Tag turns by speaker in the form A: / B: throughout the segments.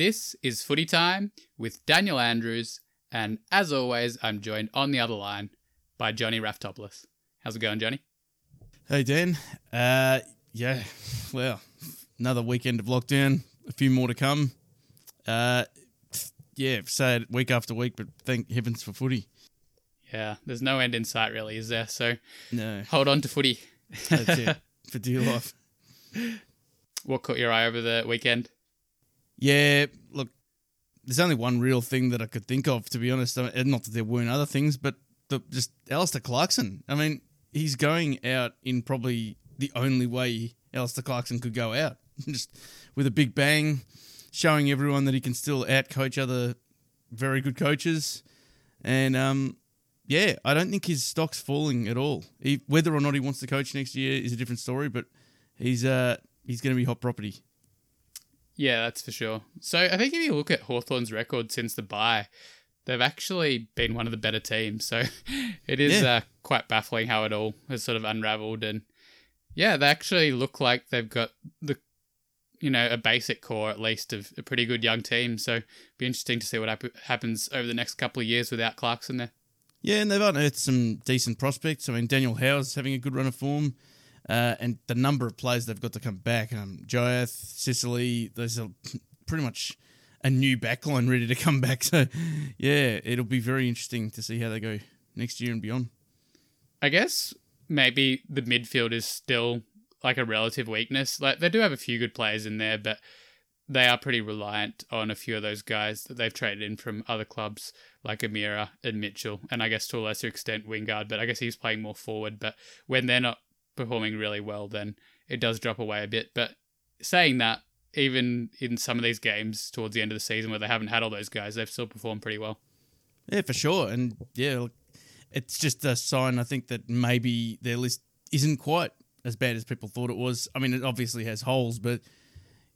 A: This is Footy Time with Daniel Andrews, and as always, I'm joined on the other line by Johnny Raftopoulos. How's it going, Johnny?
B: Hey Dan, uh, yeah, well, another weekend of lockdown, a few more to come. Uh, yeah, say it week after week, but thank heavens for footy.
A: Yeah, there's no end in sight, really, is there? So
B: No,
A: hold on to footy.
B: that's it for dear life.
A: What caught your eye over the weekend?
B: Yeah, there's only one real thing that I could think of, to be honest. I mean, not that there weren't other things, but the, just Alistair Clarkson. I mean, he's going out in probably the only way Alistair Clarkson could go out, just with a big bang, showing everyone that he can still outcoach other very good coaches. And um, yeah, I don't think his stock's falling at all. He, whether or not he wants to coach next year is a different story, but he's uh, he's going to be hot property.
A: Yeah, that's for sure. So I think if you look at Hawthorn's record since the bye, they've actually been one of the better teams. So it is
B: Yeah.
A: uh, quite baffling how it all has sort of unraveled. And yeah, they actually look like they've got the, you know, a basic core at least of a pretty good young team. So be interesting to see what hap- happens over the next couple of years without Clarkson there.
B: Yeah, and they've unearthed some decent prospects. I mean, Daniel Howe's having a good run of form, uh, and the number of players they've got to come back. Um, Joath, Sicily, there's a, pretty much a new backline ready to come back. So, yeah, it'll be very interesting to see how they go next year and beyond.
A: I guess maybe the midfield is still like a relative weakness. Like they do have a few good players in there, but they are pretty reliant on a few of those guys that they've traded in from other clubs like O'Meara and Mitchell, and I guess to a lesser extent Wingard. But I guess he's playing more forward. But when they're not performing really well, then it does drop away a bit. But saying that, even in some of these games towards the end of the season where they haven't had all those guys, they've still performed pretty well.
B: Yeah, for sure. And yeah, it's just a sign, I think, that maybe their list isn't quite as bad as people thought it was. I mean, it obviously has holes, but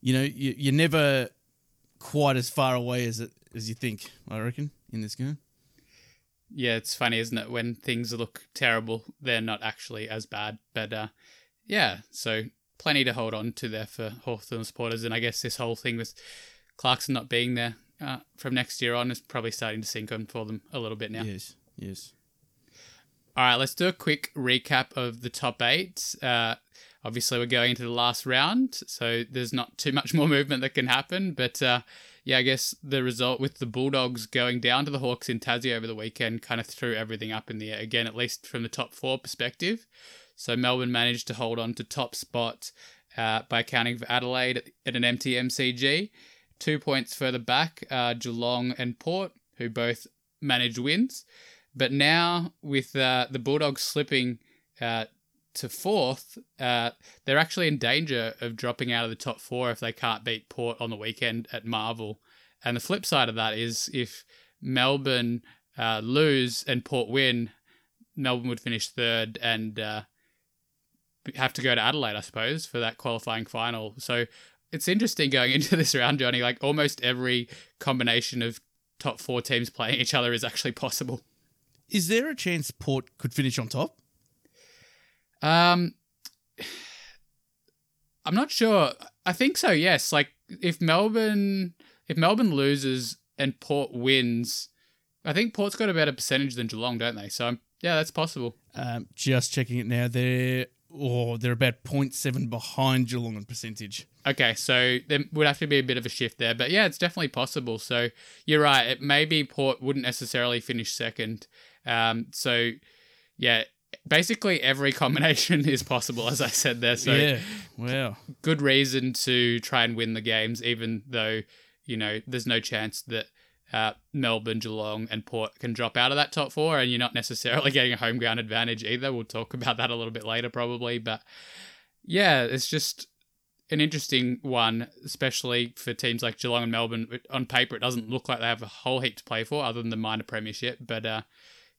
B: you know, you, you're never quite as far away as it as you think. I reckon in this game.
A: Yeah, it's funny, isn't it? When things look terrible, they're not actually as bad. But uh, yeah, so plenty to hold on to there for Hawthorn supporters. And I guess this whole thing with Clarkson not being there uh, from next year on is probably starting to sink on for them a little bit now.
B: Yes, yes.
A: All right, let's do a quick recap of the top eight. Uh, obviously, we're going into the last round, so there's not too much more movement that can happen. But uh, yeah, I guess the result with the Bulldogs going down to the Hawks in Tassie over the weekend kind of threw everything up in the air again, at least from the top four perspective. So Melbourne managed to hold on to top spot uh, by accounting for Adelaide at, an empty MCG. Two points further back, uh, Geelong and Port, who both managed wins. But now, with uh, the Bulldogs slipping uh, to fourth, uh, they're actually in danger of dropping out of the top four if they can't beat Port on the weekend at Marvel. And the flip side of that is if Melbourne uh, lose and Port win, Melbourne would finish third and uh, have to go to Adelaide, I suppose, for that qualifying final. So it's interesting going into this round, Johnny. Like almost every combination of top four teams playing each other is actually possible.
B: Is there a chance Port could finish on top?
A: Um, I'm not sure. I think so. Yes. Like if Melbourne, if Melbourne loses and Port wins, I think Port's got a better percentage than Geelong, don't they? So yeah, that's possible.
B: Um, just checking it now. They're oh, they're about 0.7 behind Geelong in percentage.
A: Okay, so there would have to be a bit of a shift there, but yeah, it's definitely possible. So you're right. It maybe Port wouldn't necessarily finish second. Um, so yeah, basically every combination is possible, as I said there. So
B: yeah. Wow.
A: good reason to try and win the games, even though you know there's no chance that uh, Melbourne, Geelong, and Port can drop out of that top four, and you're not necessarily getting a home ground advantage either. We'll talk about that a little bit later, probably, but yeah, it's just an interesting one, especially for teams like Geelong and Melbourne. On paper, it doesn't look like they have a whole heap to play for, other than the minor premiership, but. Uh,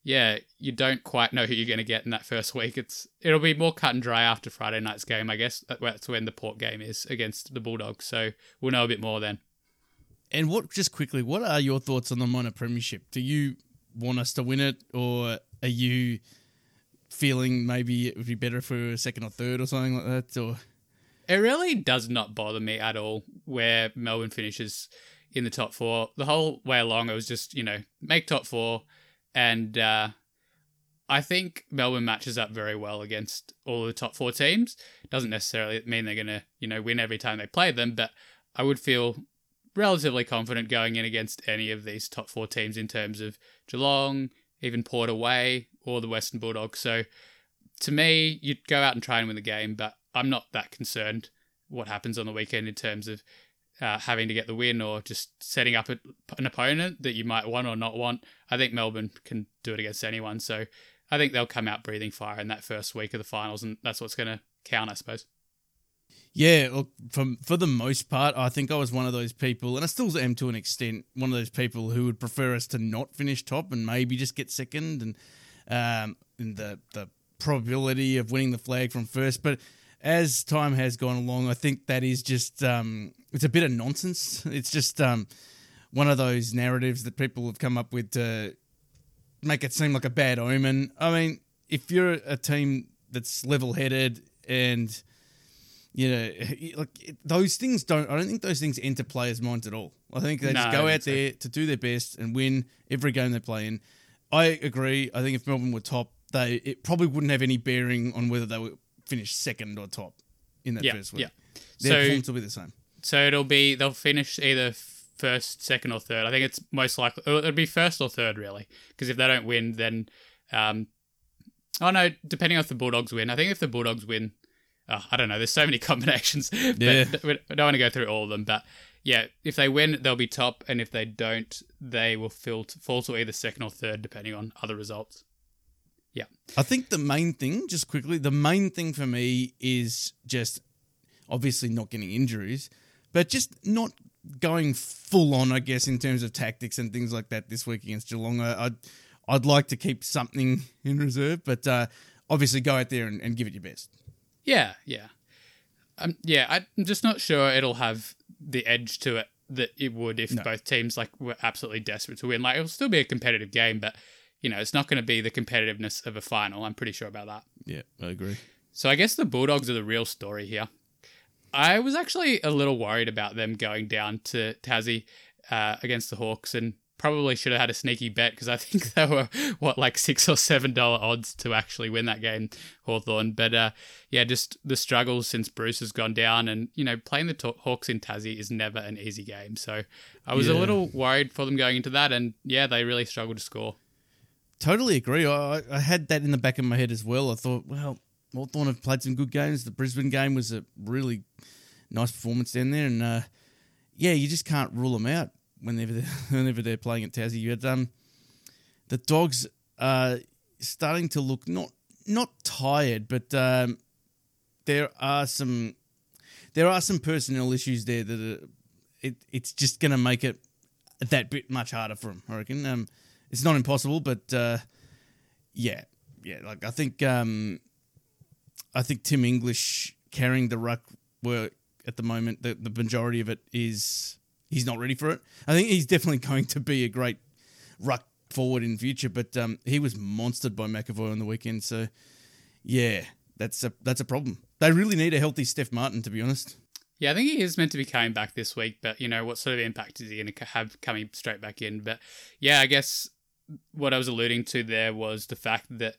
A: yeah, you don't quite know who you're going to get in that first week. It's it'll be more cut and dry after Friday night's game, I guess. That's when the Port game is against the Bulldogs, so we'll know a bit more then.
B: And what, just quickly, what are your thoughts on the minor premiership? Do you want us to win it, or are you feeling maybe it would be better for a second or third or something like that? Or
A: It really does not bother me at all where Melbourne finishes in the top four. The whole way along, it was just, you know, make top four. And uh, I think Melbourne matches up very well against all the top four teams. Doesn't necessarily mean they're going to, you know, win every time they play them, but I would feel relatively confident going in against any of these top four teams in terms of Geelong, even Port away, or the Western Bulldogs. So to me, you'd go out and try and win the game, but I'm not that concerned what happens on the weekend in terms of uh, having to get the win or just setting up a, an opponent that you might want or not want. I think Melbourne can do it against anyone. So I think they'll come out breathing fire in that first week of the finals, and that's what's going to count, I suppose.
B: Yeah, look, from for the most part, I think I was one of those people, and I still am to an extent, one of those people who would prefer us to not finish top and maybe just get second, and um, in the the probability of winning the flag from first. But as time has gone along, I think that is just um, it's a bit of nonsense. It's just um, one of those narratives that people have come up with to make it seem like a bad omen. I mean, if you're a team that's level headed and you know, like those things don't. I don't think those things enter players' minds at all. I think they no, just go out so. there to do their best and win every game they play in. I agree. I think if Melbourne were top, they it probably wouldn't have any bearing on whether they would finish second or top in that
A: yeah,
B: first week.
A: Yeah,
B: their so, will be the same.
A: So it'll be they'll finish either first, second, or third. I think it's most likely it'll be first or third really, because if they don't win, then um, oh no, depending on if the Bulldogs win. I think if the Bulldogs win, oh, I don't know. There's so many combinations.
B: Yeah.
A: we don't want to go through all of them, but yeah, if they win, they'll be top, and if they don't, they will to, fall to either second or third, depending on other results. Yeah.
B: I think the main thing, just quickly, the main thing for me is just obviously not getting injuries, but just not going full on, I guess, in terms of tactics and things like that this week against Geelong. I, I'd, I'd like to keep something in reserve, but uh, obviously go out there and, and give it your best.
A: Yeah, yeah. Um, yeah, I'm just not sure it'll have the edge to it that it would if no. both teams like were absolutely desperate to win. Like it'll still be a competitive game, but you know it's not going to be the competitiveness of a final. I'm pretty sure about that.
B: Yeah, I agree.
A: So I guess the Bulldogs are the real story here. I was actually a little worried about them going down to Tassie uh, against the Hawks and probably should have had a sneaky bet because I think they were what like six or seven dollar odds to actually win that game, Hawthorn. But uh, yeah, just the struggles since Bruce has gone down, and you know playing the Hawks in Tassie is never an easy game. So I was yeah. a little worried for them going into that, and yeah, they really struggled to score.
B: Totally agree. I, I had that in the back of my head as well. I thought, well, Hawthorn have played some good games. The Brisbane game was a really nice performance down there, and uh, yeah, you just can't rule them out whenever they're, whenever they're playing at Tassie. You had um, the dogs are starting to look not not tired, but um, there are some there are some personnel issues there that are, it it's just going to make it that bit much harder for them. I reckon. Um, it's not impossible, but uh, yeah, yeah. Like I think um, I think Tim English carrying the ruck work at the moment. The the majority of it is he's not ready for it. I think he's definitely going to be a great ruck forward in future, but um, he was monstered by McEvoy on the weekend. So, yeah, that's a that's a problem. They really need a healthy Stef Martin, to be honest.
A: Yeah, I think he is meant to be coming back this week, but you know what sort of impact is he going to have coming straight back in? But yeah, I guess what I was alluding to there was the fact that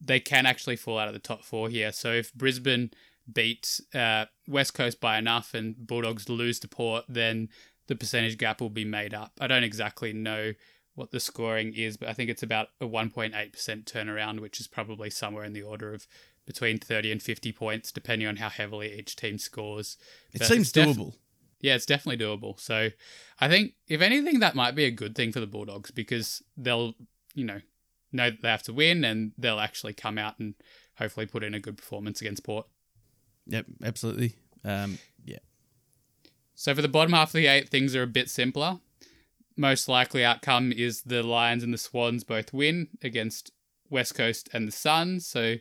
A: they can actually fall out of the top four here. So if Brisbane beats uh, West Coast by enough and Bulldogs lose to Port, then the percentage gap will be made up. I don't exactly know what the scoring is, but I think it's about a 1.8% turnaround, which is probably somewhere in the order of between 30 and 50 points, depending on how heavily each team scores.
B: It but seems def- doable.
A: Yeah, it's definitely doable. So I think, if anything, that might be a good thing for the Bulldogs because they'll, you know, know that they have to win and they'll actually come out and hopefully put in a good performance against Port.
B: Yep, absolutely. Um, yeah.
A: So for the bottom half of the eight, things are a bit simpler. Most likely outcome is the Lions and the Swans both win against West Coast and the Suns. So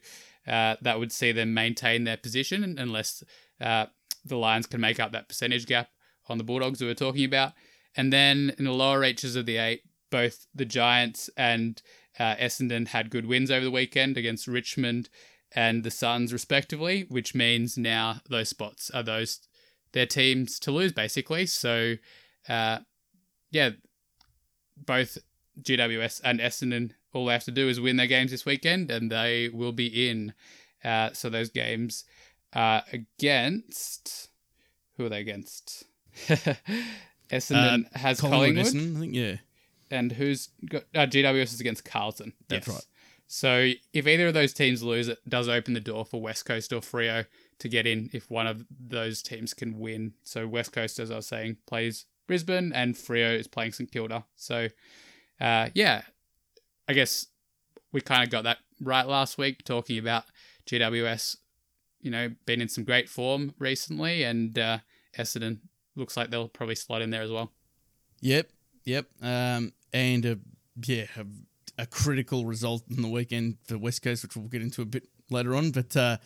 A: uh, that would see them maintain their position unless uh, the Lions can make up that percentage gap on the Bulldogs we were talking about. And then in the lower reaches of the eight, both the Giants and uh, Essendon had good wins over the weekend against Richmond and the Suns, respectively, which means now those spots are those their teams to lose, basically. So, uh, yeah, both GWS and Essendon, all they have to do is win their games this weekend, and they will be in. Uh, so those games are against who are they against? Essendon
B: Uh,
A: has
B: Collingwood,
A: Collingwood,
B: Essendon, I think. Yeah,
A: and who's got uh, GWS is against Carlton.
B: That's
A: Yes.
B: right.
A: So if either of those teams lose, it does open the door for West Coast or Freo to get in if one of those teams can win. So West Coast, as I was saying, plays Brisbane and Freo is playing St Kilda. So uh, yeah, I guess we kind of got that right last week talking about GWS, you know, been in some great form recently, and uh, Essendon looks like they'll probably slot in there as well.
B: Yep, yep. Um, and a, yeah, a, a critical result in the weekend for West Coast, which we'll get into a bit later on. But uh,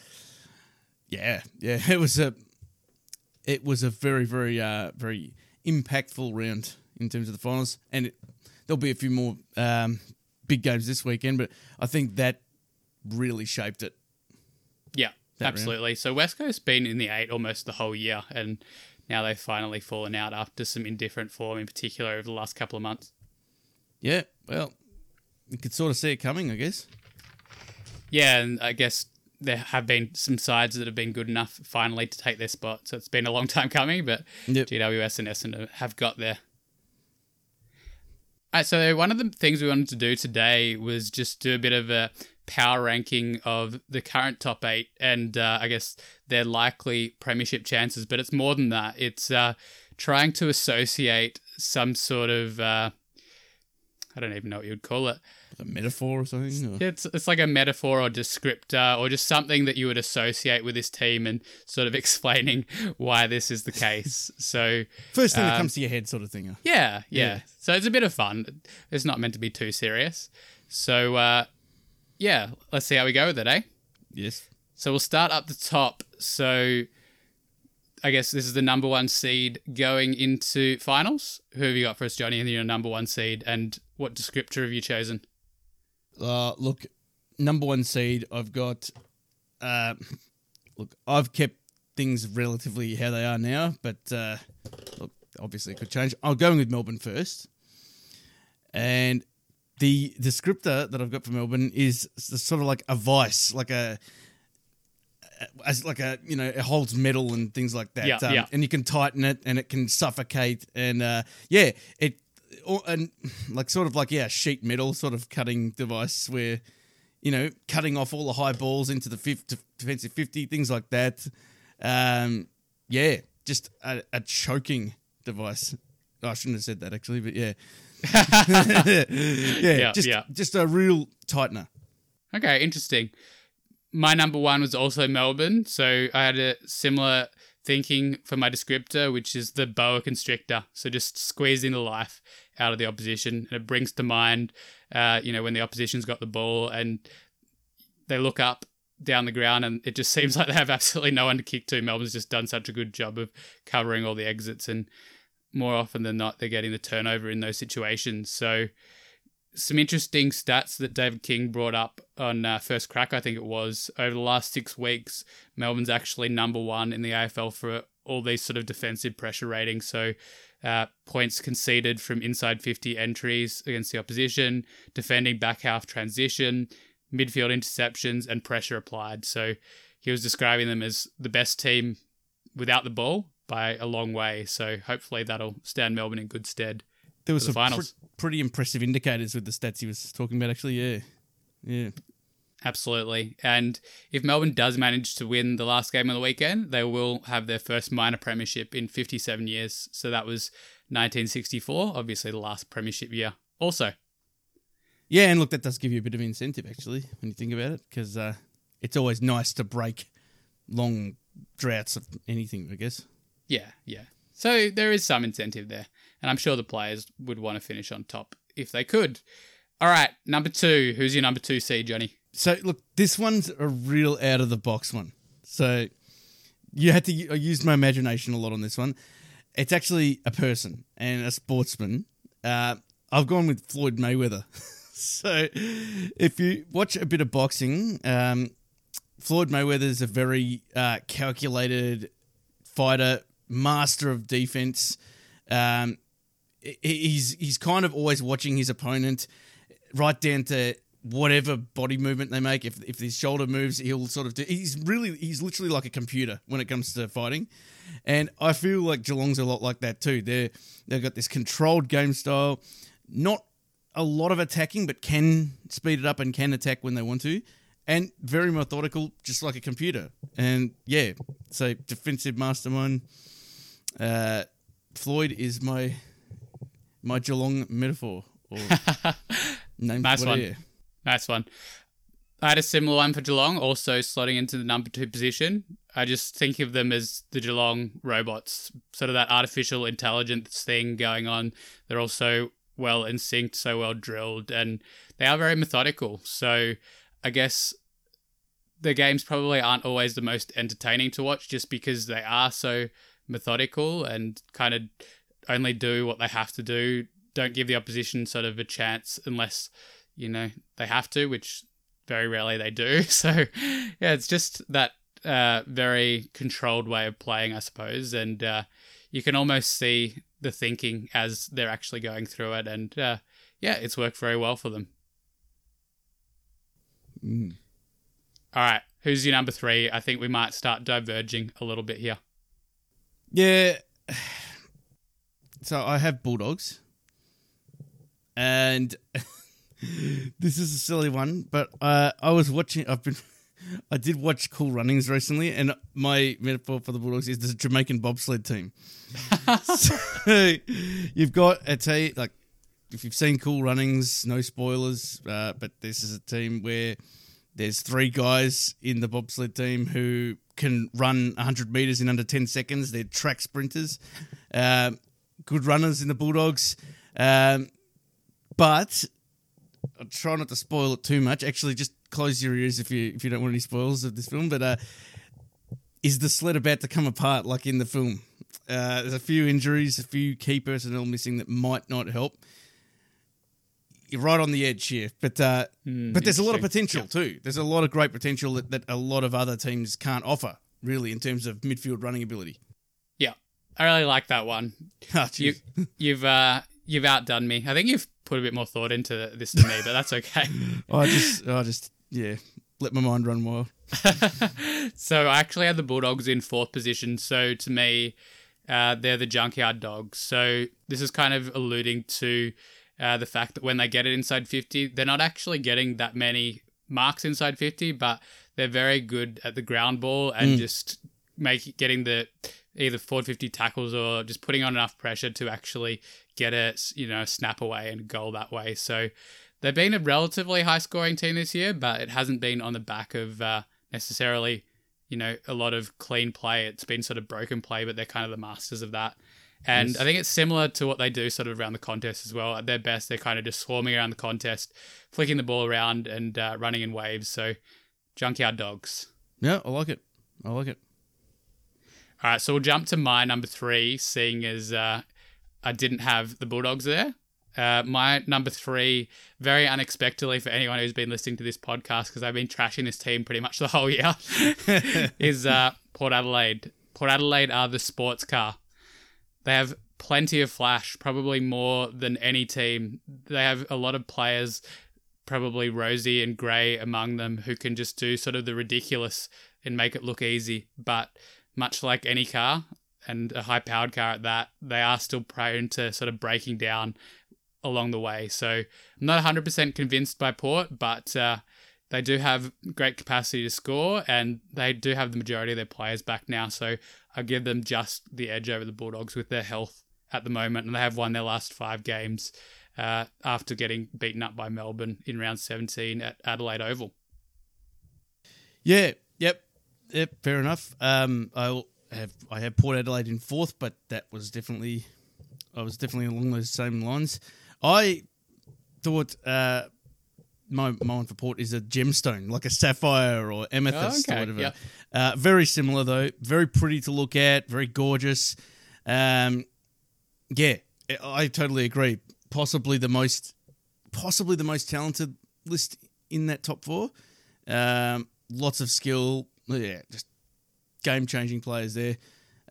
B: yeah, yeah, it was a it was a very, very, uh, very impactful round in terms of the finals, and it, there'll be a few more um, big games this weekend. But I think that really shaped it.
A: Yeah,
B: That round.
A: absolutely. So West Coast been in the eight almost the whole year, and now they've finally fallen out after some indifferent form, in particular over the last couple of months.
B: Yeah, well, you could sort of see it coming, I guess.
A: Yeah, and I guess there have been some sides that have been good enough finally to take their spot. So it's been a long time coming, but
B: Yep.
A: GWS and Essendon have got there. All right, so one of the things we wanted to do today was just do a bit of a power ranking of the current top eight and uh, I guess their likely premiership chances. But it's more than that. It's uh, trying to associate some sort of uh, I don't even know what you would call it.
B: A metaphor or something. Or?
A: It's it's like a metaphor or descriptor or just something that you would associate with this team and sort of explaining why this is the case. So
B: First thing that
A: Um,
B: comes to your head, sort of thing.
A: yeah, yeah,
B: Yeah.
A: So it's a bit of fun. It's not meant to be too serious. So uh, yeah, let's see how we go with it, eh?
B: Yes.
A: So we'll start up the top. So I guess this is the number one seed going into finals. Who have you got for us, Johnny? And your number one seed, and what descriptor have you chosen?
B: Uh, look, number one seed, I've got. Uh, look, I've kept things relatively how they are now, but uh, look, obviously it could change. I'm going with Melbourne first, and the descriptor that I've got for Melbourne is sort of like a vice, like a. As like a you know it holds metal and things like that,
A: Yeah,
B: um,
A: yeah.
B: and you can tighten it and it can suffocate and uh, yeah it or, and like sort of like yeah sheet metal sort of cutting device where you know cutting off all the high balls into the fifth, defensive 50 things like that um yeah just a, a choking device Oh, i shouldn't have said that actually but yeah yeah,
A: Yeah,
B: just
A: yeah.
B: just a real tightener
A: Okay, interesting. My number one was also Melbourne, so I had a similar thinking for my descriptor, which is the boa constrictor. So just squeezing the life out of the opposition, and it brings to mind, uh, you know, when the opposition's got the ball and they look up down the ground, and it just seems like they have absolutely no one to kick to. Melbourne's just done such a good job of covering all the exits, and more often than not, they're getting the turnover in those situations. So some interesting stats that David King brought up on uh, First Crack, I think it was. Over the last six weeks, Melbourne's actually number one in the AFL for all these sort of defensive pressure ratings. So, uh, points conceded from inside 50 entries against the opposition, defending back half transition, midfield interceptions, and pressure applied. So, he was describing them as the best team without the ball by a long way. So, hopefully, that'll stand Melbourne in good stead.
B: There was some pre- pretty impressive indicators with the stats he was talking about actually yeah yeah
A: Absolutely. And if Melbourne does manage to win the last game of the weekend, they will have their first minor premiership in 57 years. So that was 1964, obviously the last premiership year. Also,
B: Yeah, and look, that does give you a bit of incentive actually when you think about it, because uh, it's always nice to break long droughts of anything. I guess.
A: yeah, yeah. So there is some incentive there. And I'm sure the players would want to finish on top if they could. All right, number two. Who's your number two seed, Johnny?
B: So look, this one's a real out of the box one. So you had to. I used my imagination a lot on this one. It's actually a person and a sportsman. Uh, I've gone with Floyd Mayweather. so if you watch a bit of boxing, um, Floyd Mayweather is a very uh, calculated fighter, master of defense. Um, he's he's kind of always watching his opponent, right down to whatever body movement they make. If if his shoulder moves, he'll sort of do. He's really he's literally like a computer when it comes to fighting, and I feel like Geelong's a lot like that too. They they've got this controlled game style, not a lot of attacking, but can speed it up and can attack when they want to. And very methodical, just like a computer. And yeah, so defensive mastermind. Uh, Floyd is my my Geelong metaphor. Or name
A: Nice one. Nice one. I had a similar one for Geelong, also slotting into the number two position. I just think of them as the Geelong robots, sort of that artificial intelligence thing going on. They're also well in sync, so well drilled, and they are very methodical. So I guess the games probably aren't always the most entertaining to watch just because they are so methodical and kind of only do what they have to do. Don't give the opposition sort of a chance unless, you know, they have to, which very rarely they do. So, yeah, it's just that uh, very controlled way of playing, I suppose. And uh, you can almost see the thinking as they're actually going through it. And uh, yeah, it's worked very well for them.
B: Mm.
A: All right. Who's your number three? I think we might start diverging a little bit here.
B: Yeah. So I have Bulldogs. And this is a silly one, but uh, I was watching I've been I did watch Cool Runnings recently and my metaphor for the Bulldogs is the Jamaican bobsled team. so you've got a team like if you've seen Cool Runnings, no spoilers, uh, but this is a team where there's three guys in the bobsled team who can run 100 meters in under 10 seconds. They're track sprinters, um, good runners in the Bulldogs. Um, but I'll try not to spoil it too much. Actually, just close your ears if you if you don't want any spoils of this film. But uh, is the sled about to come apart like in the film? Uh, there's a few injuries, a few key personnel missing that might not help. You're right on the edge here, but uh,
A: Hmm,
B: but there's a lot of potential too. There's a lot of great potential that, that a lot of other teams can't offer, really, in terms of midfield running ability.
A: Yeah. I really like that one.
B: Ah,
A: You, you've uh, you've outdone me. I think you've put a bit more thought into this than me, but that's okay.
B: I just, I just, yeah, let my mind run wild.
A: so I actually had the Bulldogs in fourth position. So to me, uh, they're the junkyard dogs. So this is kind of alluding to uh, the fact that when they get it inside 50, they're not actually getting that many marks inside 50, but they're very good at the ground ball and just make getting the either forward 50 tackles or just putting on enough pressure to actually get a you know snap away and goal that way. So they've been a relatively high scoring team this year, but it hasn't been on the back of uh, necessarily you know a lot of clean play. It's been sort of broken play, but they're kind of the masters of that. And
B: Yes.
A: I think it's similar to what they do sort of around the contest as well. At their best, they're kind of just swarming around the contest, flicking the ball around and uh, running in waves. So, junkyard dogs.
B: Yeah, I like it. I like it.
A: All right, so we'll jump to my number three, seeing as uh, I didn't have the Bulldogs there. Uh, my number three, very unexpectedly for anyone who's been listening to this podcast, because I've been trashing this team pretty much the whole year, is uh, Port Adelaide. Port Adelaide are the sports car. They have plenty of flash, probably more than any team. They have a lot of players, probably Rozee and Gray among them, who can just do sort of the ridiculous and make it look easy. But much like any car, and a high powered car at that, they are still prone to sort of breaking down along the way. So I'm not 100% convinced by Port, but uh, they do have great capacity to score and they do have the majority of their players back now. So I give them just the edge over the Bulldogs with their health at the moment. And they have won their last five games uh, after getting beaten up by Melbourne in round 17 at Adelaide Oval.
B: Yeah, yep, yep. Fair enough. Um, I have I have Port Adelaide in fourth, but that was definitely I was definitely along those same lines. I thought uh, my my one for Port is a gemstone, like a sapphire or amethyst
A: Okay,
B: or whatever.
A: yep.
B: Uh, very similar though, very pretty to look at, very gorgeous. Um, yeah, I totally agree. Possibly the most, possibly the most talented list in that top four. Um, lots of skill. Yeah, just game changing players there.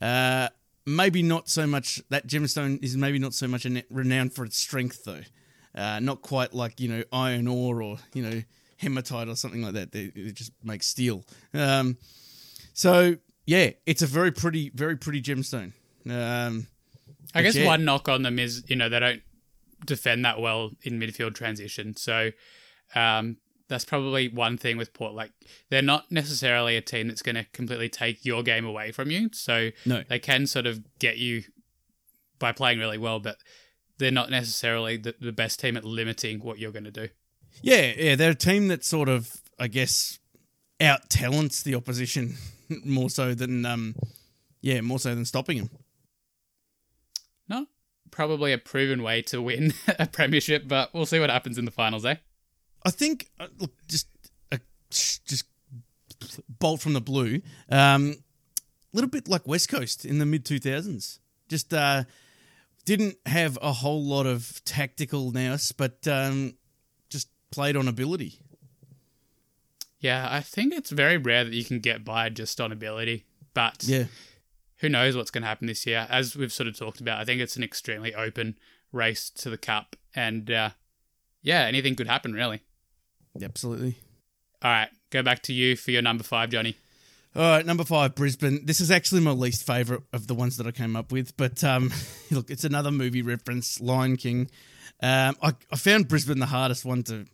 B: Uh, maybe not so much that gemstone is maybe not so much renowned for its strength though. Uh, not quite like you know iron ore or you know hematite or something like that. They, it just makes steel. Um, so yeah, it's a very pretty, very pretty gemstone. Um,
A: I guess
B: yeah.
A: one knock on them is you know they don't defend that well in midfield transition. So um, that's probably one thing with Port. Like they're not necessarily a team that's going to completely take your game away from you. So
B: no.
A: they can sort of get you by playing really well, but they're not necessarily the, the best team at limiting what you're going to do.
B: Yeah, yeah, they're a team that sort of, I guess, out talents the opposition more so than, um, yeah, more so than stopping them.
A: No, probably a proven way to win a premiership, but we'll see what happens in the finals, eh?
B: I think, uh, look, just uh, just bolt from the blue. Um, a little bit like West Coast in the mid two thousands. Just uh, didn't have a whole lot of tactical nous, but um, just played on ability.
A: Yeah, I think it's very rare that you can get by just on ability, but
B: yeah.
A: who knows what's going to happen this year? As we've sort of talked about, I think it's an extremely open race to the cup, and uh, yeah, anything could happen really.
B: Absolutely.
A: All right, go back to you for your number five, Johnny.
B: All right, number five, Brisbane. This is actually my least favourite of the ones that I came up with, but um, look, it's another movie reference, Lion King. Um, I, I found Brisbane the hardest one to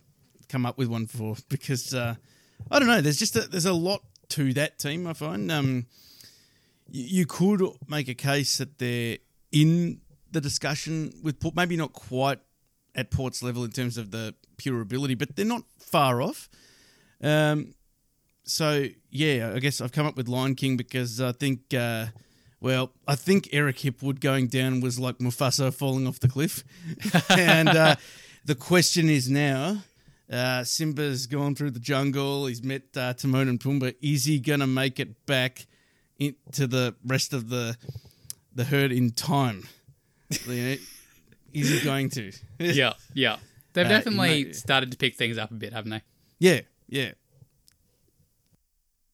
B: come up with one for because uh, I don't know. There's just a, there's a lot to that team. I find um, you, you could make a case that they're in the discussion with Port, maybe not quite at Port's level in terms of the pure ability, but they're not far off. Um, so yeah, I guess I've come up with Lion King because I think, uh, well, I think Eric Hipwood going down was like Mufasa falling off the cliff, and uh, the question is now. Uh, Simba's gone through the jungle. He's met uh, Timon and Pumbaa. Is he gonna make it back into the rest of the the herd in time? you know, is he going to?
A: yeah, yeah. They've
B: Uh,
A: definitely
B: mate-
A: started to pick things up a bit, haven't they?
B: Yeah, yeah.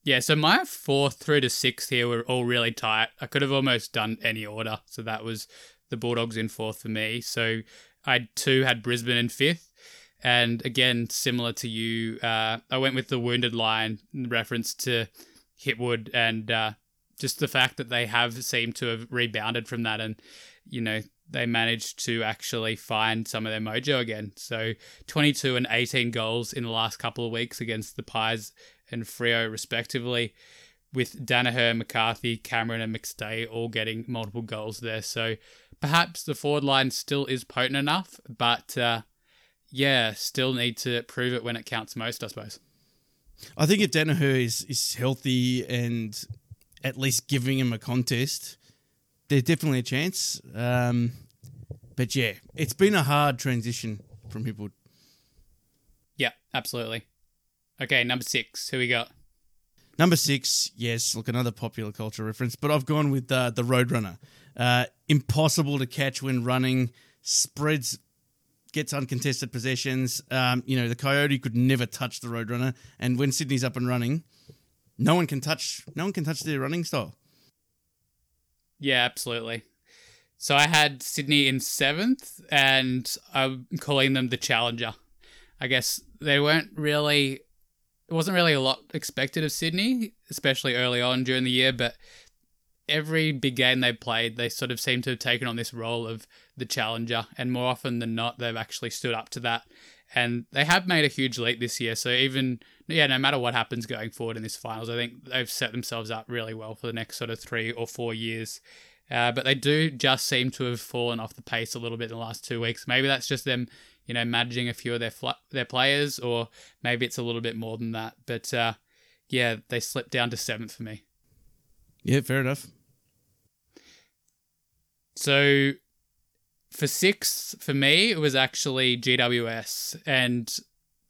A: Yeah, so my fourth through to sixth here were all really tight. I could have almost done any order. So that was the Bulldogs in fourth for me. So I too had Brisbane in fifth. And again, similar to you, uh, I went with the wounded lion in reference to Hipwood and uh, just the fact that they have seemed to have rebounded from that and, you know, they managed to actually find some of their mojo again. So 22 and 18 goals in the last couple of weeks against the Pies and Freo, respectively, with Daniher, McCarthy, Cameron, and McStay all getting multiple goals there. So perhaps the forward line still is potent enough, but uh, yeah, still need to prove it when it counts most, I suppose.
B: I think if Daniher is, is healthy and at least giving him a contest, there's definitely a chance. Um, but yeah, it's been a hard transition from Hipwood.
A: Yeah, absolutely. Okay, number six. Who we got?
B: Number six, yes, look, another popular culture reference, but I've gone with uh, the Roadrunner. Uh, impossible to catch when running, spreads, gets uncontested possessions. Um, you know, the Coyote could never touch the Roadrunner, and when Sydney's up and running, no one can touch. No one can touch their running style.
A: Yeah, absolutely. So I had Sydney in seventh, and I'm calling them the challenger. I guess they weren't really, it wasn't really a lot expected of Sydney, especially early on during the year, but every big game they played, they sort of seem to have taken on this role of the challenger, and more often than not, they've actually stood up to that. And they have made a huge leap this year. So even yeah, no matter what happens going forward in this finals, I think they've set themselves up really well for the next sort of three or four years. Uh, but they do just seem to have fallen off the pace a little bit in the last two weeks. Maybe that's just them, you know, managing a few of their fl- their players, or maybe it's a little bit more than that. But uh, yeah, they slipped down to seventh for me.
B: Yeah, fair enough.
A: So for six, for me, it was actually GWS. And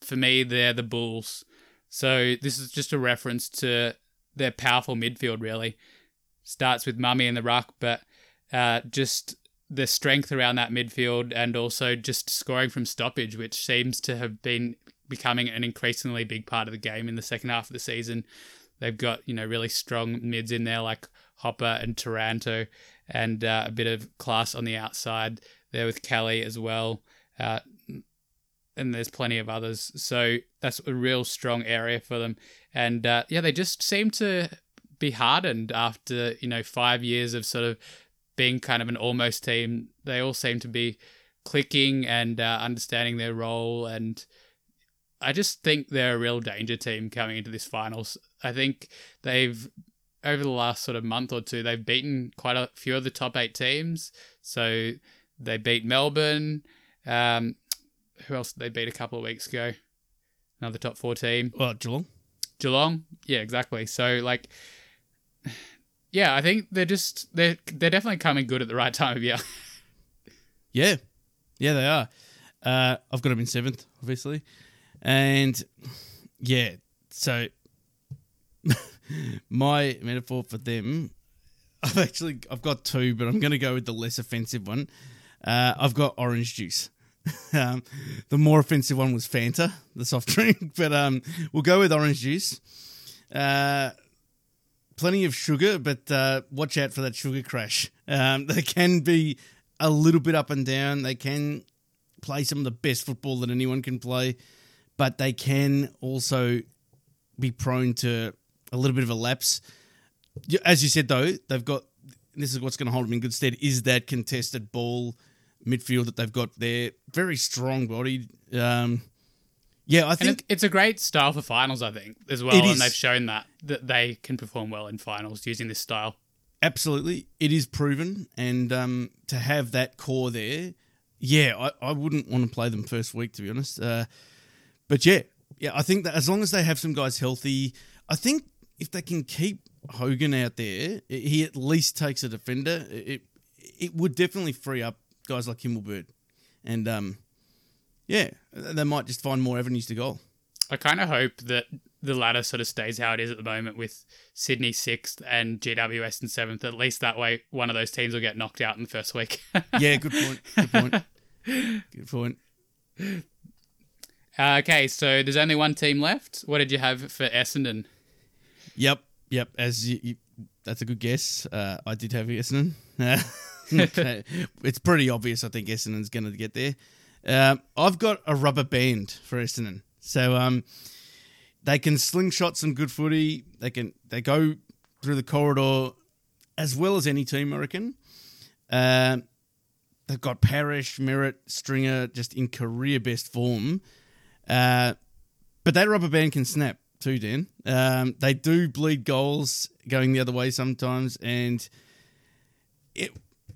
A: for me, they're the Bulls. So this is just a reference to their powerful midfield, really. Starts with Mummy in the ruck, but uh, just the strength around that midfield and also just scoring from stoppage, which seems to have been becoming an increasingly big part of the game in the second half of the season. They've got, you know, really strong mids in there like Hopper and Taranto, and uh, a bit of class on the outside there with Kelly as well. Uh, and there's plenty of others. So that's a real strong area for them. And uh, yeah, they just seem to be hardened after, you know, five years of sort of being kind of an almost team. They all seem to be clicking and uh, understanding their role. And I just think they're a real danger team coming into this finals. I think they've, over the last sort of month or two, they've beaten quite a few of the top eight teams. So they beat Melbourne. Um, who else did they beat a couple of weeks ago? Another top four team.
B: Oh, Geelong.
A: Geelong. Yeah, exactly. So like, yeah, I think they're just they're they're definitely coming good at the right time of year.
B: yeah, yeah, they are. Uh, I've got them in seventh, obviously, and yeah, so my metaphor for them, I've actually I've got two, but I'm going to go with the less offensive one. Uh, I've got orange juice. um, the more offensive one was Fanta, the soft drink, but um, we'll go with orange juice. Uh, plenty of sugar, but uh, watch out for that sugar crash. Um, they can be a little bit up and down. They can play some of the best football that anyone can play, but they can also be prone to a little bit of a lapse. As you said, though, they've got this is what's going to hold them in good stead is that contested ball midfield that they've got there. Very strong bodied. Um, yeah, I think
A: it, it's a great style for finals. I think as well, and they've shown that that they can perform well in finals using this style.
B: Absolutely, it is proven, and um, to have that core there, yeah, I, I wouldn't want to play them first week to be honest. Uh, but yeah, yeah, I think that as long as they have some guys healthy, I think if they can keep Hogan out there, he at least takes a defender. It it would definitely free up guys like Himmelberg. And um, yeah, they might just find more avenues to goal.
A: I kind of hope that the ladder sort of stays how it is at the moment with Sydney sixth and GWS in seventh. At least that way, one of those teams will get knocked out in the first week.
B: yeah, good point. Good point. good point.
A: Uh, okay, so there's only one team left. What did you have for Essendon?
B: Yep, yep. As you, you that's a good guess. Uh, I did have Essendon. okay. It's pretty obvious, I think, Essendon's going to get there. Uh, I've got a rubber band for Essendon. So um, they can slingshot some good footy. They can they go through the corridor as well as any team, I reckon. Uh, they've got Parish, Merrett, Stringer just in career best form. Uh, but that rubber band can snap too, Dan. Um, they do bleed goals going the other way sometimes, and it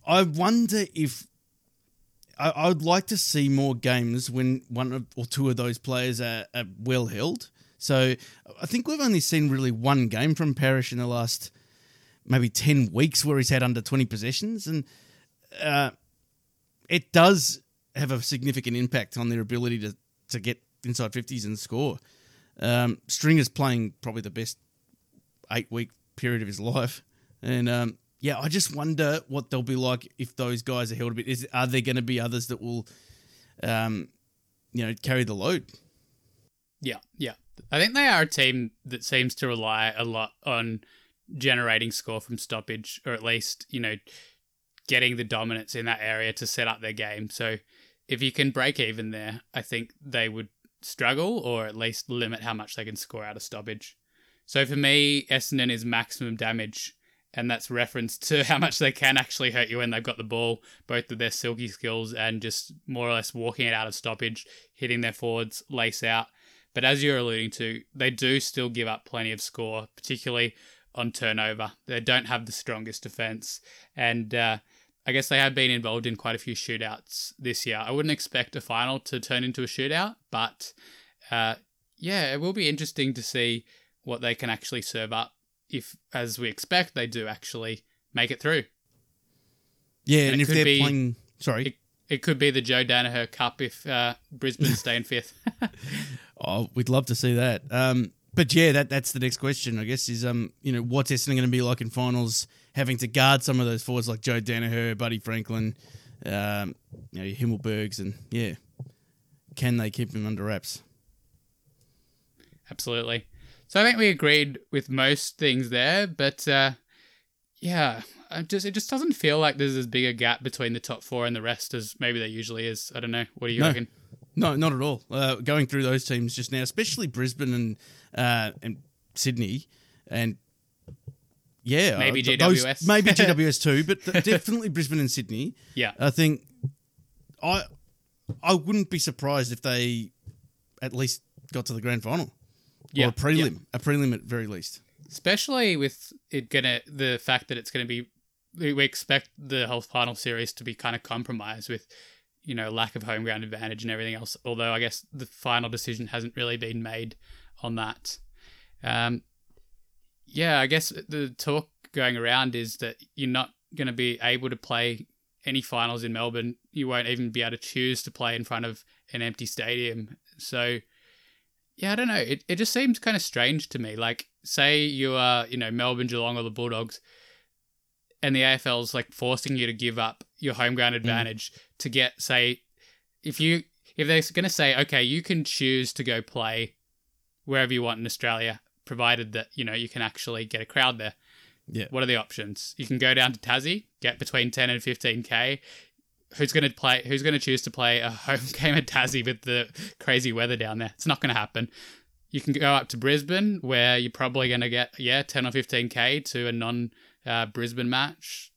B: I wonder if I, I, would like to see more games when one of, or two of those players are, are, well held. So I think we've only seen really one game from Parish in the last maybe 10 weeks where he's had under 20 possessions. And uh, it does have a significant impact on their ability to, to get inside 50s and score. Um, Stringer's playing probably the best eight week period of his life. And um, yeah, I just wonder what they'll be like if those guys are held a bit. Is are there going to be others that will, um, you know, carry the load?
A: Yeah, yeah. I think they are a team that seems to rely a lot on generating score from stoppage, or at least you know, getting the dominance in that area to set up their game. So if you can break even there, I think they would struggle, or at least limit how much they can score out of stoppage. So for me, Essendon is maximum damage and that's reference to how much they can actually hurt you when they've got the ball, both with their silky skills and just more or less walking it out of stoppage, hitting their forwards, lace out. But as you're alluding to, they do still give up plenty of score, particularly on turnover. They don't have the strongest defense, and uh, I guess they have been involved in quite a few shootouts this year. I wouldn't expect a final to turn into a shootout, but uh, yeah, it will be interesting to see what they can actually serve up if, as we expect, they do actually make it through.
B: Yeah, and, and if they're be, playing, sorry,
A: it, it, could be the Joe Daniher Cup if uh, Brisbane stay in fifth.
B: oh, we'd love to see that. Um, but yeah, that that's the next question, I guess, is um, you know, what's Essendon going to be like in finals, having to guard some of those forwards like Joe Daniher, Buddy Franklin, um, you know, Himmelbergs, and yeah, can they keep them under wraps?
A: Absolutely. So I think we agreed with most things there, but uh, yeah, I just it just doesn't feel like there's as big a gap between the top four and the rest as maybe there usually is. I don't know. What do you
B: No.
A: reckon?
B: No, not at all. Uh, going through those teams just now, especially Brisbane and uh, and Sydney, and yeah,
A: Maybe
B: uh, th- those-
A: GWS.
B: maybe GWS too, but th- definitely Brisbane and Sydney.
A: Yeah,
B: I think I I wouldn't be surprised if they at least got to the grand final
A: yeah,
B: or a prelim, a prelim at very least.
A: especially with it gonna the fact that it's gonna be we we expect the whole final series to be kind of compromised with you know lack of home ground advantage and everything else although i guess the final decision hasn't really been made on that. Um yeah i guess the talk going around is that you're not going to be able to play any finals in melbourne. You won't even be able to choose to play in front of an empty stadium. So yeah, I don't know. It it just seems kind of strange to me. Like, say you are, you know, Melbourne, Geelong, or the Bulldogs, and the AFL's like forcing you to give up your home ground mm. advantage to get, say, if you if they're going to say, okay, you can choose to go play wherever you want in Australia, provided that you know you can actually get a crowd there.
B: Yeah.
A: What are the options? You can go down to Tassie, get between ten and fifteen k. Who's going to play? Who's going to choose to play a home game at Tassie with the crazy weather down there? It's not going to happen. You can go up to Brisbane, where you're probably going to get yeah ten or fifteen k to a non uh, Brisbane match,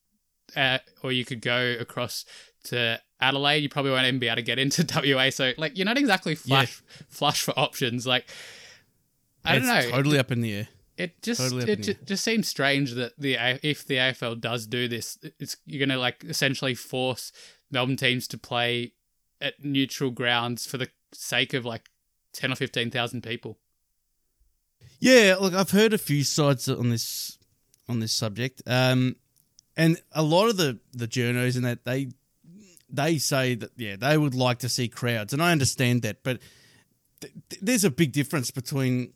A: uh, or you could go across to Adelaide. You probably won't even be able to get into WA. So like you're not exactly flush flush for options. Like I don't know.
B: Totally up in the air.
A: It just
B: Totally
A: it just seems strange that the if the AFL does do this, it's you're gonna like essentially force Melbourne teams to play at neutral grounds for the sake of like ten or fifteen thousand people.
B: Yeah, look, I've heard a few sides on this on this subject, um, and a lot of the the journos and that they they say that yeah they would like to see crowds, and I understand that, but th- th- there's a big difference between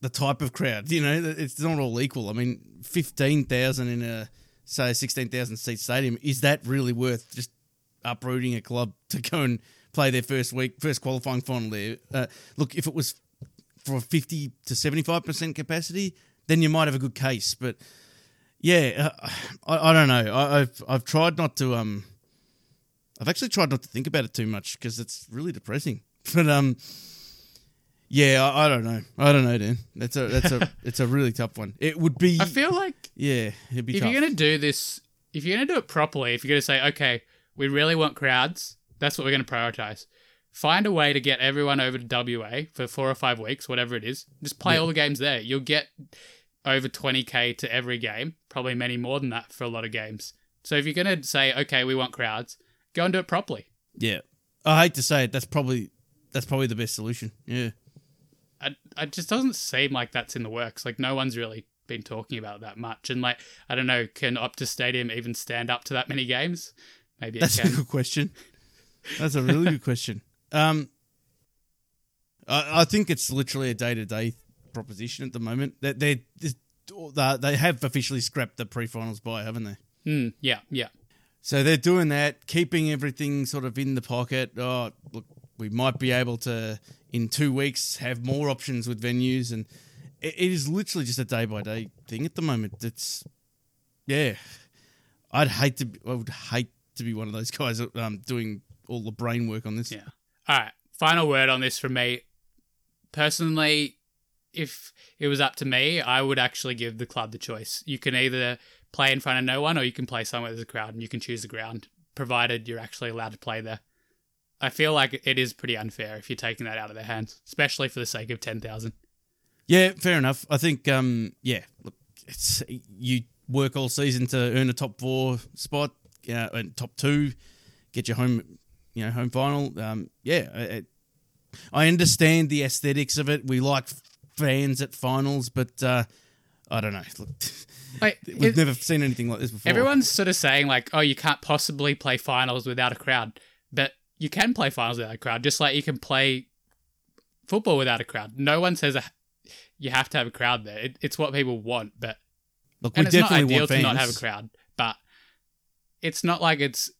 B: the type of crowd. You know, it's not all equal. I mean, fifteen thousand in a say a sixteen thousand seat stadium is that really worth just uprooting a club to go and play their first week, first qualifying final there? Uh, look, if it was for 50 to 75% capacity, then you might have a good case. But yeah, uh, I, I don't know. I, I've I've tried not to um, I've actually tried not to think about it too much because it's really depressing. But um, yeah, I, I don't know. I don't know, Dan. That's a that's a it's a really tough one. It would be
A: I feel like
B: yeah, it'd be
A: if
B: tough.
A: you're gonna do this, if you're gonna do it properly, if you're gonna say, okay, we really want crowds, that's what we're gonna prioritize. Find a way to get everyone over to WA for four or five weeks, whatever it is. Just play
B: Yeah.
A: all the games there. You'll get over 20k to every game, probably many more than that for a lot of games. So if you're gonna say, okay, we want crowds, go and do it properly.
B: yeah, I hate to say it. That's probably that's probably the best solution. Yeah.
A: I, it just doesn't seem like that's in the works. Like no one's really been talking about that much. And like I don't know, can Optus Stadium even stand up to that many games? Maybe
B: That's a good question. That's a really good question. Um, I, I think it's literally a day to day proposition at the moment. That they they they have officially scrapped the pre-finals by, haven't they?
A: Mm, yeah, yeah.
B: So they're doing that, keeping everything sort of in the pocket. Oh, look, we might be able to in two weeks have more options with venues, and it, it is literally just a day by day thing at the moment. It's yeah, I'd hate to. I would hate to be one of those guys um, doing all the brain work on this.
A: Yeah. All right. Final word on this from me. Personally, if it was up to me, I would actually give the club the choice. You can either play in front of no one or you can play somewhere there's a crowd and you can choose the ground, provided you're actually allowed to play there. I feel like it is pretty unfair if you're taking that out of their hands, especially for the sake of 10,000.
B: Yeah, fair enough. I think um, yeah, look, it's you work all season to earn a top four spot, uh, and top two, get your home, you know, home final. Um, yeah, I, I understand the aesthetics of it. We like fans at finals, but uh, I don't know. Look,
A: Like,
B: we've
A: it-
B: never seen anything like this before.
A: Everyone's sort of saying like, "Oh, you can't possibly play finals without a crowd," but you can play finals without a crowd, just like you can play football without a crowd. No one says a, you have to have a crowd there. It, it's what people want, but
B: look, we
A: and it's not ideal to not have a crowd. It's not like it's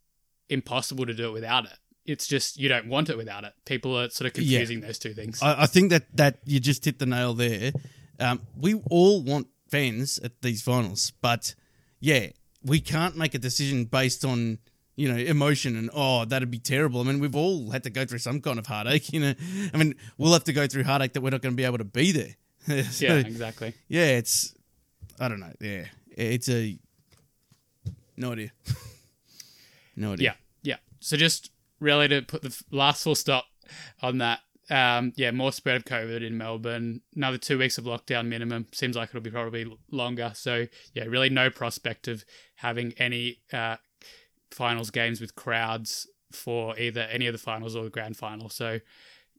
A: impossible to do it without it. It's just you don't want it without it. People are sort of
B: Yeah.
A: confusing those two things.
B: I, I think that that you just hit the nail there. Um, we all want fans at these finals, but yeah, we can't make a decision based on you know emotion and oh that'd be terrible. I mean, we've all had to go through some kind of heartache. You know, I mean, we'll have to go through heartache that we're not going to be able to be there. so,
A: yeah, exactly.
B: yeah, it's I don't know. Yeah, it's a no idea. no idea.
A: Yeah, yeah. So just really to put the last full stop on that. Um, yeah, more spread of COVID in Melbourne. Another two weeks of lockdown minimum. Seems like it'll be probably longer. So yeah, really no prospect of having any uh, finals games with crowds for either any of the finals or the grand final. So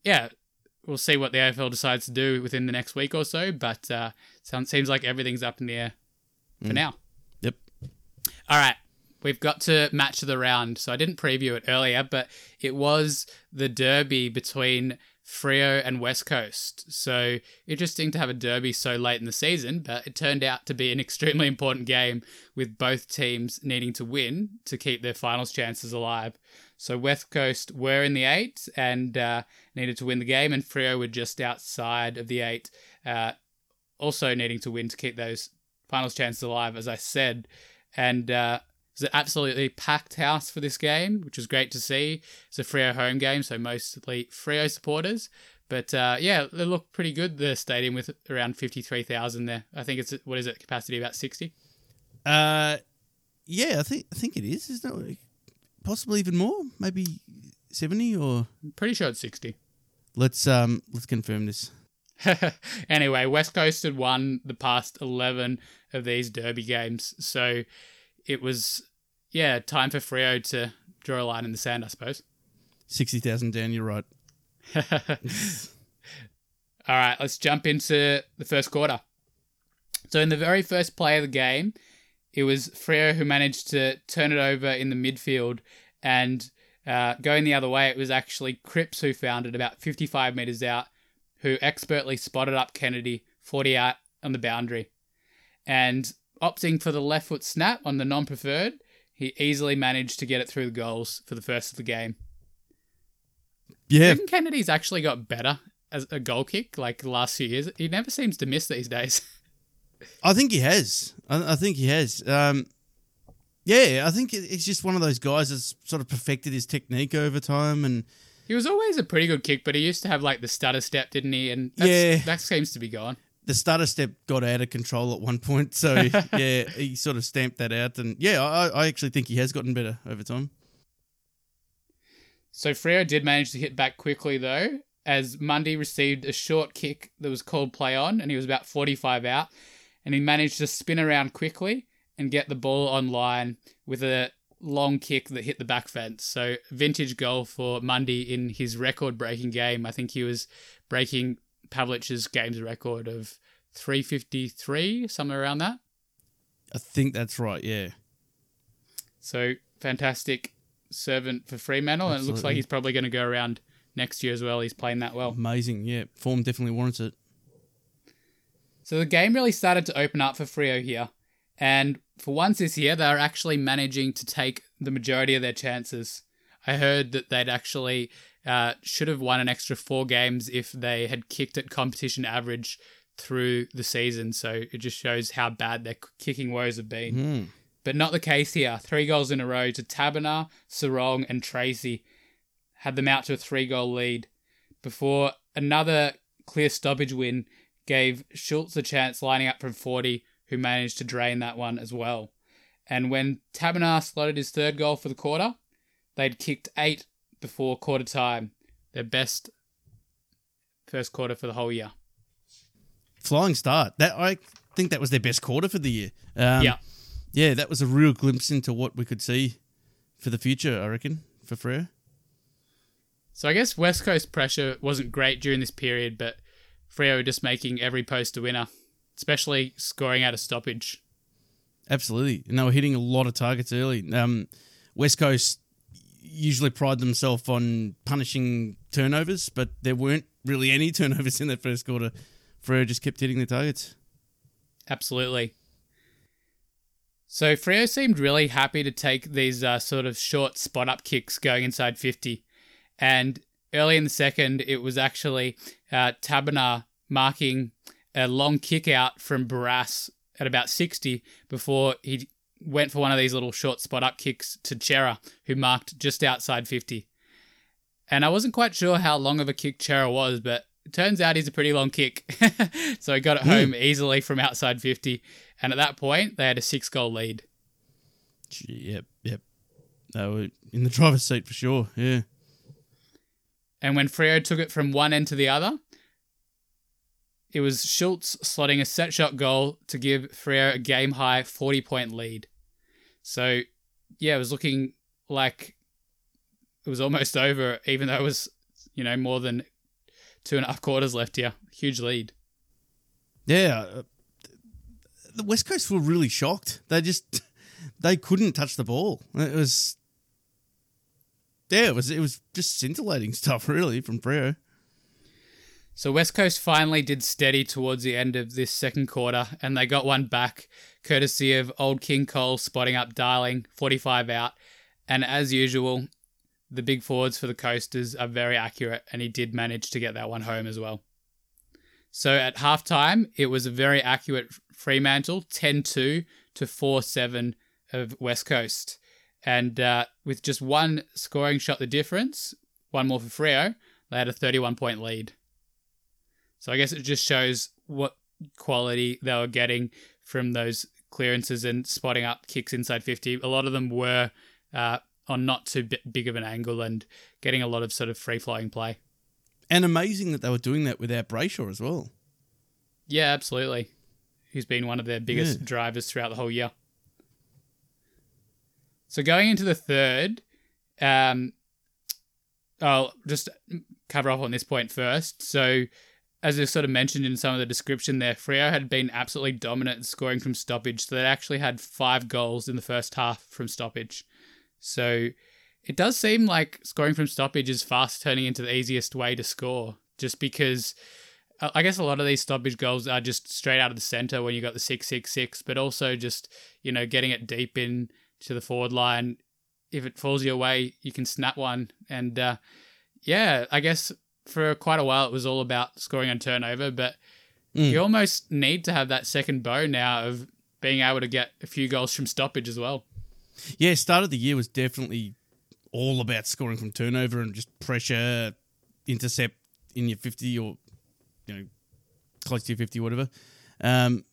A: yeah, we'll see what the AFL decides to do within the next week or so. But uh, sounds seems like everything's up in the air for
B: Mm.
A: now. All right. We've got to match the round. So I didn't preview it earlier, but it was the derby between Freo and West Coast. So interesting to have a derby so late in the season, but it turned out to be an extremely important game with both teams needing to win to keep their finals chances alive. So West Coast were in the eight and uh, needed to win the game, and Freo were just outside of the eight, uh, also needing to win to keep those finals chances alive, as I said. And uh, it was an absolutely packed house for this game, which was great to see. It's a Freo home game, so mostly Freo supporters. But uh, yeah, it looked pretty good, the stadium with around 53,000 there. I think it's, what is it, capacity about 60?
B: Uh, yeah, I think I think it is. Isn't it? Possibly even more. Maybe seventy or
A: I'm pretty sure it's 60.
B: let's um let's confirm this.
A: anyway, West Coast had won the past 11 of these derby games. So it was, yeah, time for Freo to draw a line in the sand, I suppose.
B: Sixty thousand down. You're right.
A: All right, let's jump into the first quarter. So, in the very first play of the game, it was Freo who managed to turn it over in the midfield. And uh, going the other way, it was actually Cripps who found it about 55 metres out, who expertly spotted up Kennedy 40 out on the boundary. And opting for the left foot snap on the non preferred, he easily managed to get it through the goals for the first of the game.
B: Yeah,
A: I think Kennedy's actually got better as a goal kick like the last few years. He never seems to miss these days.
B: I think he has. I, I think he has. Um, yeah, I think it's just one of those guys that's sort of perfected his technique over time, and
A: He was always a pretty good kick, but he used to have like the stutter step, didn't he? And that's,
B: Yeah.
A: that seems to be gone.
B: the stutter step got out of control at one point. So yeah, he sort of stamped that out, and yeah, I, I actually think he has gotten better over time.
A: So Freo did manage to hit back quickly though, as Mundy received a short kick that was called play on, and he was about 45 out, and he managed to spin around quickly and get the ball online with a long kick that hit the back fence. So vintage goal for Mundy in his record-breaking game. I think he was breaking Pavlich's games record of 353, somewhere around that.
B: I think that's right. Yeah,
A: So fantastic servant for Fremantle, and it looks like he's probably going to go around next year as well. He's playing that well.
B: amazing. Yeah, form definitely warrants it.
A: So the game really started to open up for Freo here, and for once this year, they're actually managing to take the majority of their chances. I heard that they'd actually uh, should have won an extra four games if they had kicked at competition average through the season. So it just shows how bad their kicking woes have been.
B: Hmm.
A: But not the case here. Three goals in a row to Taberner, Serong, and Treacy had them out to a three goal lead before another clear stoppage win gave Schultz a chance lining up from 40, who managed to drain that one as well. And when Taberner slotted his third goal for the quarter, they'd kicked eight before quarter time, their best first quarter for the whole year.
B: Flying start. That I think that was their best quarter for the year. Um,
A: Yeah.
B: yeah, that was a real glimpse into what we could see for the future. I reckon for Freo.
A: So I guess West Coast pressure wasn't great during this period, but Freo just making every post a winner, especially scoring out of stoppage.
B: Absolutely, and they were hitting a lot of targets early. Um, West Coast usually pride themselves on punishing turnovers, but there weren't really any turnovers in that first quarter. Freo just kept hitting the targets.
A: Absolutely. So Freo seemed really happy to take these uh, sort of short spot up kicks going inside 50. And early in the second, it was actually uh, marking a long kick out from Barrass at about 60 before he went for one of these little short spot up kicks to Cerra, who marked just outside 50. And I wasn't quite sure how long of a kick Cerra was, but it turns out he's a pretty long kick. so he got it hmm. home easily from outside 50. And at that point, they had a six goal lead.
B: Yep, yep. They were in the driver's seat for sure. Yeah.
A: And when Freo took it from one end to the other, it was Schultz slotting a set shot goal to give Freo a game high 40 point lead. So, yeah, it was looking like it was almost over, even though it was, you know, more than two and a half quarters left here. Huge lead.
B: Yeah. uh, The West Coast were really shocked. They just they couldn't touch the ball. It was yeah, it was it was just scintillating stuff really from Freo.
A: So West Coast finally did steady towards the end of this second quarter, and they got one back, courtesy of old King Cole spotting up Darling, 45 out. And as usual, the big forwards for the Coasters are very accurate, and he did manage to get that one home as well. So at halftime, it was a very accurate Fremantle, 10 2 to 4 7 of West Coast. And uh, with just one scoring shot the difference, one more for Freo, they had a 31 point lead. So I guess it just shows what quality they were getting from those clearances and spotting up kicks inside 50. A lot of them were uh, on not too big of an angle and getting a lot of sort of free flowing play.
B: And amazing that they were doing that without Brayshaw as well.
A: Yeah, absolutely. Who's been one of their biggest
B: Yeah.
A: drivers throughout the whole year. So going into the third, um, I'll just cover off on this point first. So, as I sort of mentioned in some of the description there, Freo had been absolutely dominant scoring from stoppage. So they actually had five goals in the first half from stoppage. So it does seem like scoring from stoppage is fast turning into the easiest way to score, just because I I guess a lot of these stoppage goals are just straight out of the center when you got the six six six, but also just you know getting it deep in to the forward line. If it falls your way, you can snap one, and uh, yeah, I guess for quite a while it was all about scoring on turnover, but
B: Mm.
A: you almost need to have that second bow now of being able to get a few goals from stoppage as well.
B: Yeah, start of the year was definitely all about scoring from turnover and just pressure, intercept in your 50 or, you know, close to your 50, whatever. Um,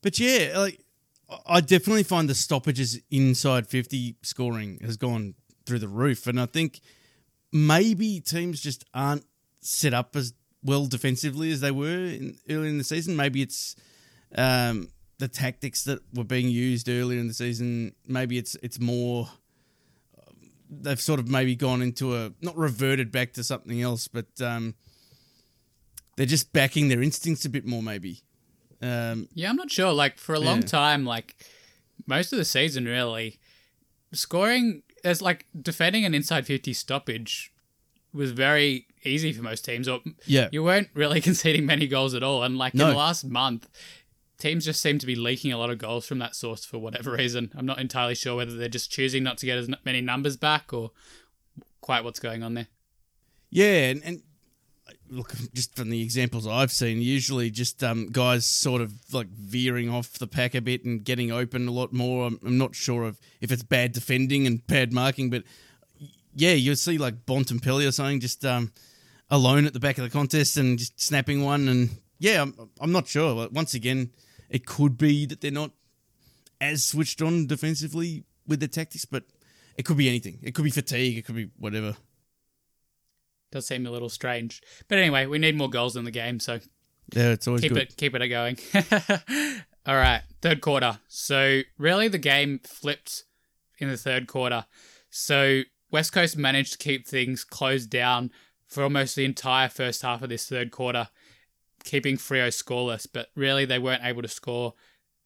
B: but yeah, like, I- I definitely find the stoppages inside 50 scoring has gone through the roof. And I think maybe teams just aren't set up as well defensively as they were in, early in the season. Maybe it's um, the tactics that were being used earlier in the season. Maybe it's it's more they've sort of maybe gone into a not reverted back to something else, but um, they're just backing their instincts a bit more. Maybe. Um,
A: Yeah, I'm not sure. Like for a long
B: Yeah.
A: time, like most of the season, really, scoring as like defending an inside 50 stoppage was very easy for most teams. Or
B: yeah.
A: you weren't really conceding many goals at all. And like in the last month, teams just seem to be leaking a lot of goals from that source for whatever reason. I'm not entirely sure whether they're just choosing not to get as many numbers back or quite what's going on there.
B: Yeah, and, and look, just from the examples I've seen, usually just um, guys sort of like veering off the pack a bit and getting open a lot more. I'm, I'm not sure of if it's bad defending and bad marking, but yeah, you'll see like Bontempelli or something just um, alone at the back of the contest and just snapping one. And yeah, I'm, I'm not sure. Like, Once again, it could be that they're not as switched on defensively with their tactics, but it could be anything. It could be fatigue. It could be whatever.
A: Does seem a little strange. But anyway, we need more goals in the game, so
B: Yeah, it's always
A: keep
B: good.
A: it keep it going. All right, third quarter. So really, the game flipped in the third quarter. So West Coast managed to keep things closed down for almost the entire first half of this third quarter, keeping Freo scoreless. But really, they weren't able to score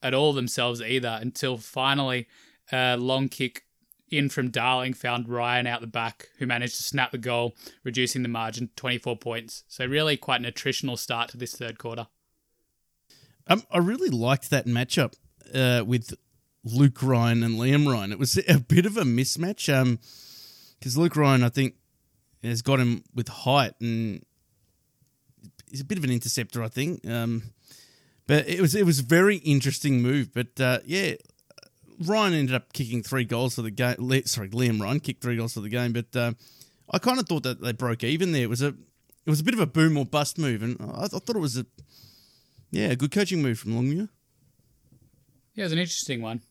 A: at all themselves either until finally a long kick in from Darling found Ryan out the back, who managed to snap the goal, reducing the margin to 24 points. So really, quite an attritional start to this third quarter.
B: Um, I really liked that matchup uh, with Luke Ryan and Liam Ryan. It was a bit of a mismatch um, because Luke Ryan, I think, has got him with height and he's a bit of an interceptor, I think. Um, but it was it was a very interesting move. But uh, yeah, Ryan ended up kicking three goals for the game. Sorry, Liam Ryan kicked three goals for the game, but uh, I kind of thought that they broke even there. It was a it was a bit of a boom or bust move, and I, I thought it was a yeah a good coaching move from Longmuir.
A: Yeah, it was an interesting one.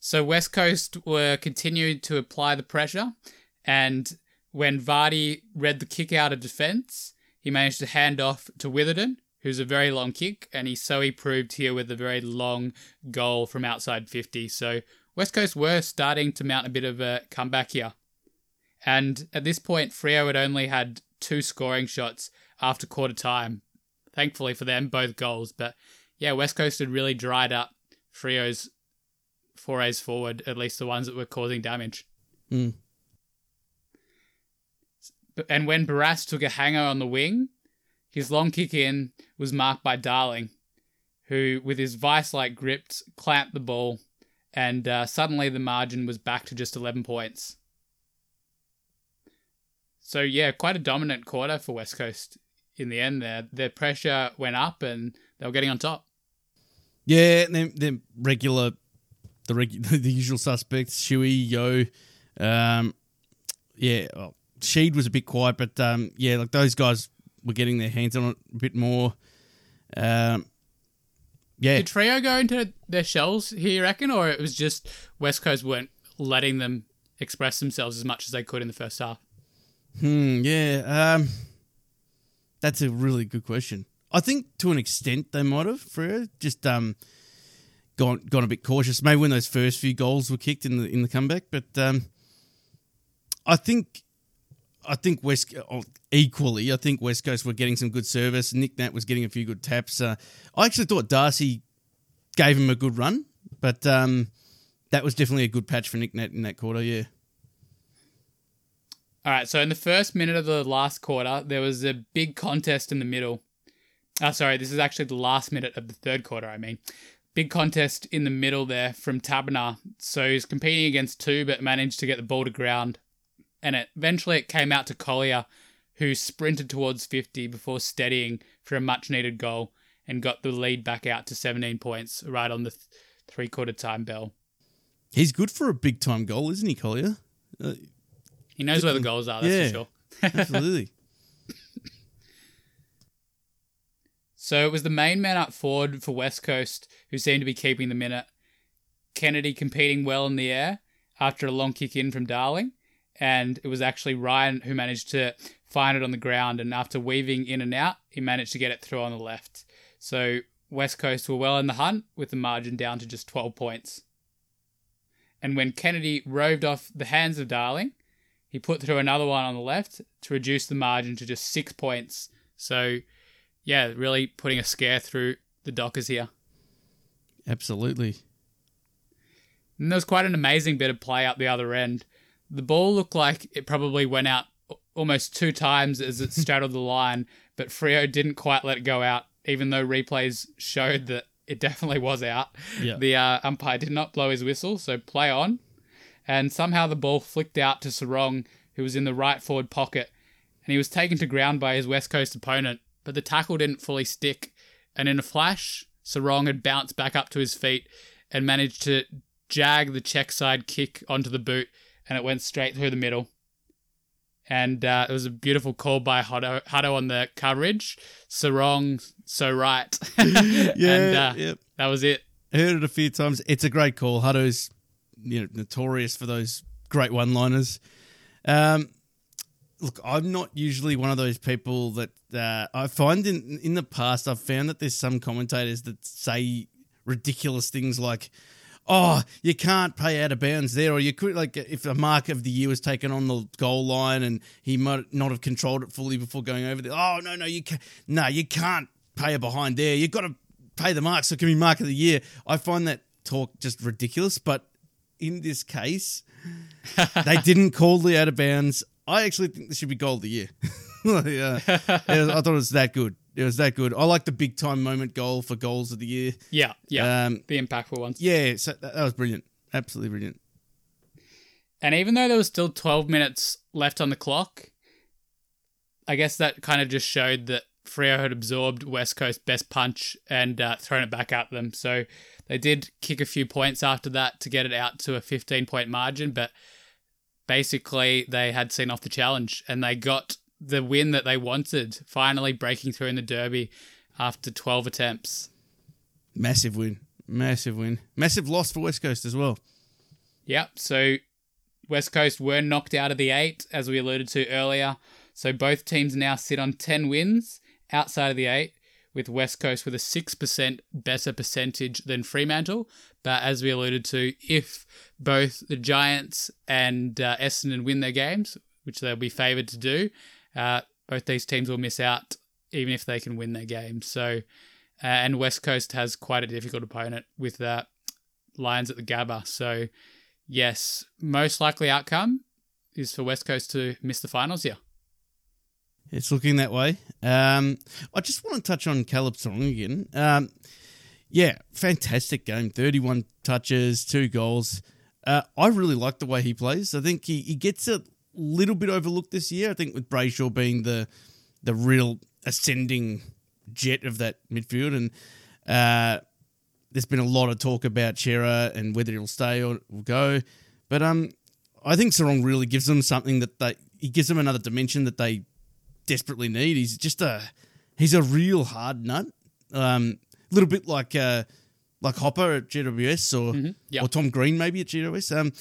A: So West Coast were continuing to apply the pressure, and when Vardy read the kick out of defence, he managed to hand off to Witherden, who's a very long kick, and he so he proved here with a very long goal from outside 50. So West Coast were starting to mount a bit of a comeback here. And at this point, Freo had only had two scoring shots after quarter time. Thankfully for them, both goals. But yeah, West Coast had really dried up Freo's forays forward, at least the ones that were causing damage.
B: Mm.
A: And when Barrass took a hanger on the wing, his long kick in was marked by Darling, who, with his vice like grips, clamped the ball, and uh, suddenly the margin was back to just 11 points. So, yeah, quite a dominant quarter for West Coast in the end there. Their pressure went up and they were getting on top.
B: Yeah, they're, they're regular, the, regu- the usual suspects, Shuey, Yeo, Um, yeah, well, Sheed was a bit quiet, but um, yeah, like those guys were getting their hands on it a bit more. Um, yeah.
A: Did Freo go into their shells here, you reckon, or it was just West Coast weren't letting them express themselves as much as they could in the first half?
B: Hmm. Yeah. Um, that's a really good question. I think to an extent they might have Freo just um gone gone a bit cautious. Maybe when those first few goals were kicked in the in the comeback, but um, I think I think West oh, equally. I think West Coast were getting some good service. Nick Nat was getting a few good taps. Uh, I actually thought Darcy gave him a good run, but um, that was definitely a good patch for Nick Nat in that quarter. Yeah.
A: All right. So in the first minute of the last quarter, there was a big contest in the middle. Oh, sorry. This is actually the last minute of the third quarter. I mean, big contest in the middle there from Taberner. So he's competing against two, but managed to get the ball to ground and it, eventually it came out to Collier, who sprinted towards 50 before steadying for a much needed goal and got the lead back out to 17 points right on the th- three quarter time bell.
B: He's good for a big time goal, isn't he, Collier? Uh,
A: he knows where the goals are, that's
B: yeah,
A: for sure.
B: absolutely.
A: So it was the main man up forward for West Coast who seemed to be keeping the minute. Kennedy competing well in the air after a long kick in from Darling and it was actually Ryan who managed to find it on the ground. And after weaving in and out, he managed to get it through on the left. So West Coast were well in the hunt with the margin down to just 12 points. And when Kennedy roved off the hands of Darling, he put through another one on the left to reduce the margin to just six points. So, yeah, really putting a scare through the Dockers here.
B: Absolutely.
A: And there was quite an amazing bit of play up the other end the ball looked like it probably went out almost two times as it straddled the line, but Freo didn't quite let it go out, even though replays showed that it definitely was out.
B: Yeah.
A: The uh, umpire did not blow his whistle, so play on. And somehow the ball flicked out to Serong, who was in the right forward pocket, and he was taken to ground by his West Coast opponent, but the tackle didn't fully stick. And in a flash, Serong had bounced back up to his feet and managed to jag the check side kick onto the boot and it went straight through the middle. And uh, it was a beautiful call by Hutto, Hutto on the coverage. So wrong, so right.
B: yeah,
A: and, uh,
B: yep.
A: that was it.
B: Heard it a few times. It's a great call. Hutto's you know notorious for those great one-liners. Um, look, I'm not usually one of those people that uh, I find in in the past. I've found that there's some commentators that say ridiculous things like, oh, you can't pay out of bounds there, or you could like if a mark of the year was taken on the goal line and he might not have controlled it fully before going over there. Oh no, no, you can't. no, you can't pay a behind there. You've got to pay the mark so it can be mark of the year. I find that talk just ridiculous, but in this case, they didn't call the out of bounds. I actually think this should be goal of the year. Uh, yeah, I thought it was that good. It was that good. I like the big time moment goal for goals of the year.
A: Yeah, yeah,
B: Um,
A: the impactful ones.
B: Yeah, so that, that was brilliant. Absolutely brilliant.
A: And even though there was still 12 minutes left on the clock, I guess that kind of just showed that Freo had absorbed West Coast best punch and uh, thrown it back at them. So They did kick a few points after that to get it out to a 15 point margin, but basically they had seen off the challenge and they got the win that they wanted, finally breaking through in the Derby after 12 attempts.
B: Massive win. Massive win. Massive loss for West Coast as well.
A: Yep. So West Coast were knocked out of the eight, as we alluded to earlier. So both teams now sit on 10 wins outside of the eight, with West Coast with a 6% better percentage than Fremantle. But as we alluded to, if both the Giants and uh, Essendon win their games, which they'll be favoured to do, uh, both these teams will miss out, even if they can win their games. So, uh, and West Coast has quite a difficult opponent with uh, Lions at the Gabba. So, yes, most likely outcome is for West Coast to miss the finals here.
B: It's looking that way. Um, I just want to touch on Caleb Serong again. Um, yeah, fantastic game. 31 touches, two goals. Uh, I really like the way he plays. I think he, he gets a little bit overlooked this year. I think with Brayshaw being the the real ascending jet of that midfield. And uh, there's been a lot of talk about Cerra and whether he'll stay or will go. But um, I think Serong really gives them something that they he gives them another dimension that they desperately need. He's just a he's a real hard nut. Um, a little bit like uh, like Hopper at GWS or
A: Mhm, yep.
B: or Tom Green maybe at GWS. Um,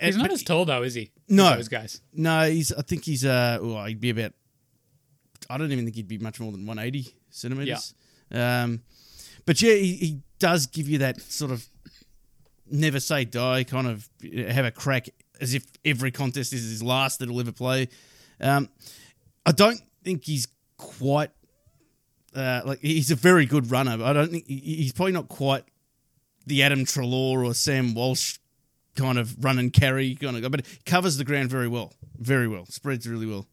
A: He's not as tall though, is he?
B: No.
A: those guys.
B: no, he's. I think he's. Uh, well, he'd be about. I don't even think he'd be much more than 180 centimeters. Um, but yeah, he, he does give you that sort of never say die kind of have a crack as if every contest is his last that he'll ever play. Um, I don't think he's quite uh, like he's a very good runner, but I don't think he's probably not quite the Adam Treloar or Sam Walsh kind of run and carry kind of guy, but covers the ground very well, very well, spreads really well.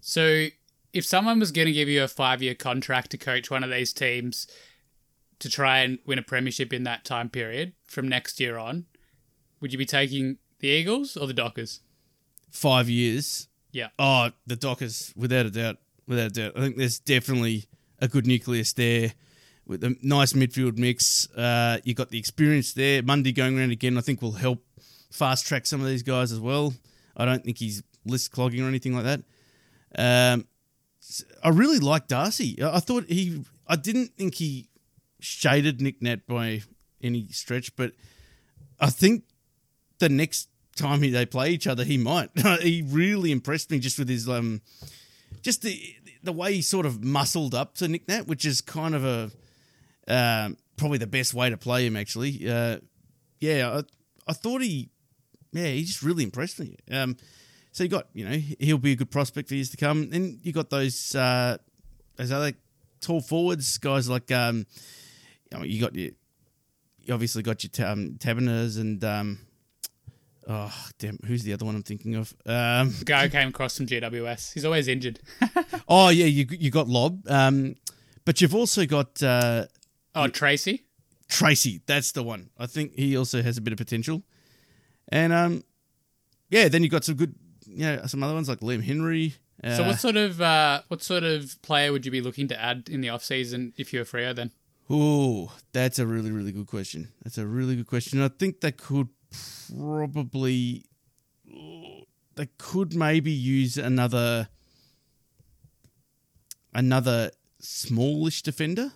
A: So, if someone was going to give you a five-year contract to coach one of these teams to try and win a premiership in that time period from next year on, would you be taking the Eagles or the Dockers?
B: Five years.
A: Yeah.
B: Oh, the Dockers, without a doubt, without a doubt. I think there's definitely a good nucleus there with a nice midfield mix. Uh, you got the experience there. Mundy going around again, I think will help fast track some of these guys as well. I don't think he's list clogging or anything like that. Um, I really like Darcy. I thought he, I didn't think he shaded Nick Nat by any stretch, but I think the next time he, they play each other, he might. he really impressed me just with his um, just the the way he sort of muscled up to Nick Nat, which is kind of a um, probably the best way to play him. Actually, uh, yeah, I, I thought he, yeah, he just really impressed me. Um, so you got, you know, he'll be a good prospect for years to come. Then you got those uh, those other tall forwards, guys like um, you got your, you obviously got your um, Taberners and um, oh damn, who's the other one I'm thinking of? Um,
A: The guy who came across from GWS. He's always injured.
B: oh yeah, you you got Lobb, um, but you've also got uh,
A: Oh, Treacy.
B: Treacy. That's the one. I think he also has a bit of potential, and um, yeah, then you have got some good, you know, some other ones like Liam Henry. Uh,
A: So, what sort of uh, what sort of player would you be looking to add in the off season if you're Freo? Then
B: Oh, that's a really, really good question. That's a really good question. I think that could probably, they could maybe use another, another smallish defender,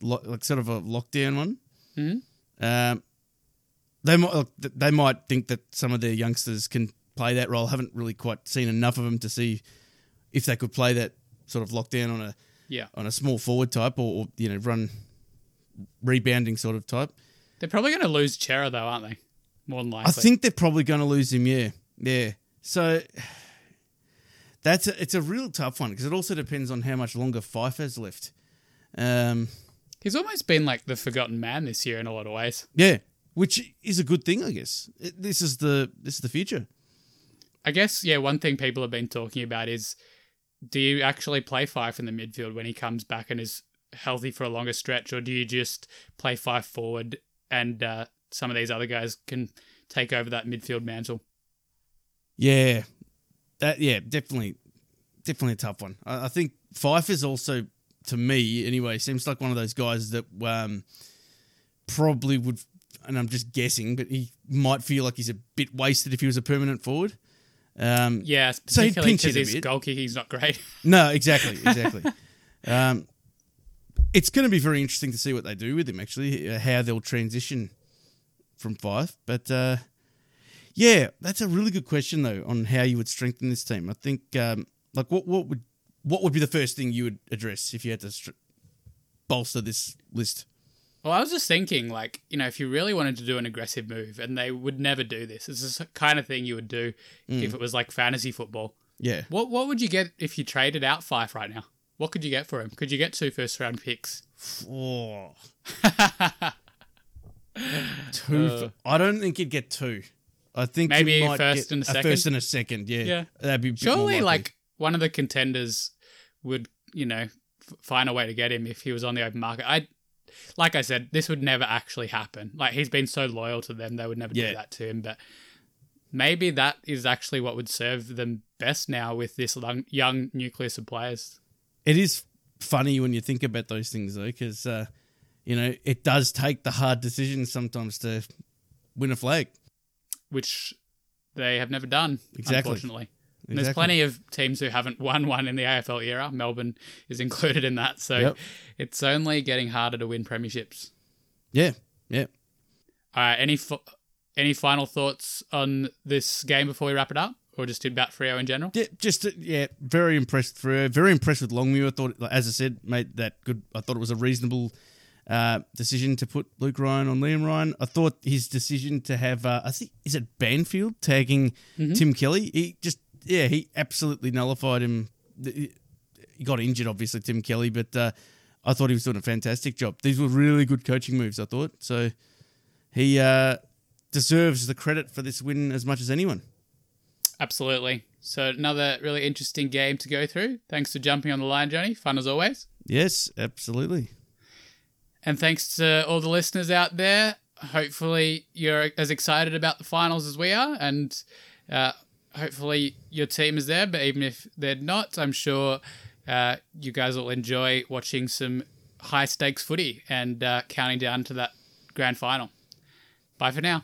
B: lo- like sort of a lockdown one.
A: Mhm.
B: Um, they might, look, they might think that some of their youngsters can play that role. Haven't really quite seen enough of them to see if they could play that sort of lockdown on a
A: yeah,
B: on a small forward type or, or you know run rebounding sort of type.
A: they're probably going to lose Cerra though, aren't they? More than likely.
B: I think they're probably going to lose him. Yeah, yeah. So that's a, it's a real tough one because it also depends on how much longer Fyfe has left. Um,
A: he's almost been like the forgotten man this year in a lot of ways.
B: yeah, which is a good thing, I guess. It- this is the this is the future.
A: I guess yeah. One thing people have been talking about is, do you actually play Fyfe in the midfield when he comes back and is healthy for a longer stretch, or do you just play Fyfe forward and uh, some of these other guys can take over that midfield mantle?
B: Yeah, that yeah, definitely, definitely a tough one. I, I think Fyfe is also, to me anyway, seems like one of those guys that um, probably would, and I'm just guessing, but he might feel like he's a bit wasted if he was a permanent forward. Um,
A: Yeah,
B: So he'd
A: particularly
B: pinch it
A: because
B: a
A: his
B: bit.
A: goal kicking's not great.
B: No, exactly, exactly. um, it's going to be very interesting to see what they do with him. Actually, uh, how they'll transition from five. But uh, yeah, that's a really good question though on how you would strengthen this team. I think um, like what what would what would be the first thing you would address if you had to str- bolster this list?
A: Well, I was just thinking, like, you know, if you really wanted to do an aggressive move, and they would never do this, it's the kind of thing you would do
B: Mm.
A: if it was like fantasy football.
B: Yeah,
A: What what would you get if you traded out Fyfe right now? What could you get for him? Could you get two first round picks?
B: oh, two.
A: Uh.
B: I don't think you'd get two. I think
A: Maybe
B: you might
A: first
B: get
A: and a second?
B: first and a second. Yeah,
A: Yeah.
B: that'd be a
A: Surely, like one of the contenders would, you know, f- find a way to get him if he was on the open market. I, like I said, this would never actually happen. Like he's been so loyal to them, they would never
B: Yeah.
A: do that to him. But maybe that is actually what would serve them best now with this long, young nucleus of players.
B: It is funny when you think about those things, though, because uh, you know it does take the hard decisions sometimes to win a flag.
A: which they have never done,
B: Exactly.
A: unfortunately. And There's plenty of teams who haven't won one in the AFL era. Melbourne is included in that. So
B: Yep.
A: it's only getting harder to win premierships.
B: Yeah, yeah.
A: All right, any f- any final thoughts on this game before we wrap it up, or just about Freo in general?
B: Yeah, just uh, yeah, very impressed her. Very impressed with Longmuir. I thought, as I said, made that good. I thought it was a reasonable uh, decision to put Luke Ryan on Liam Ryan. I thought his decision to have, uh, I think, is it Banfield tagging Tim Kelly? He just, yeah, he absolutely nullified him. He got injured, obviously, Tim Kelly, but uh, I thought he was doing a fantastic job. These were really good coaching moves. I thought so. He uh, deserves the credit for this win as much as anyone.
A: Absolutely. So another really interesting game to go through. Thanks for jumping on the line, Johnny. Fun as always.
B: Yes, absolutely.
A: And thanks to all the listeners out there. Hopefully, you're as excited about the finals as we are, and uh, hopefully, your team is there. But even if they're not, I'm sure uh, you guys will enjoy watching some high stakes footy and uh, counting down to that grand final. Bye for now.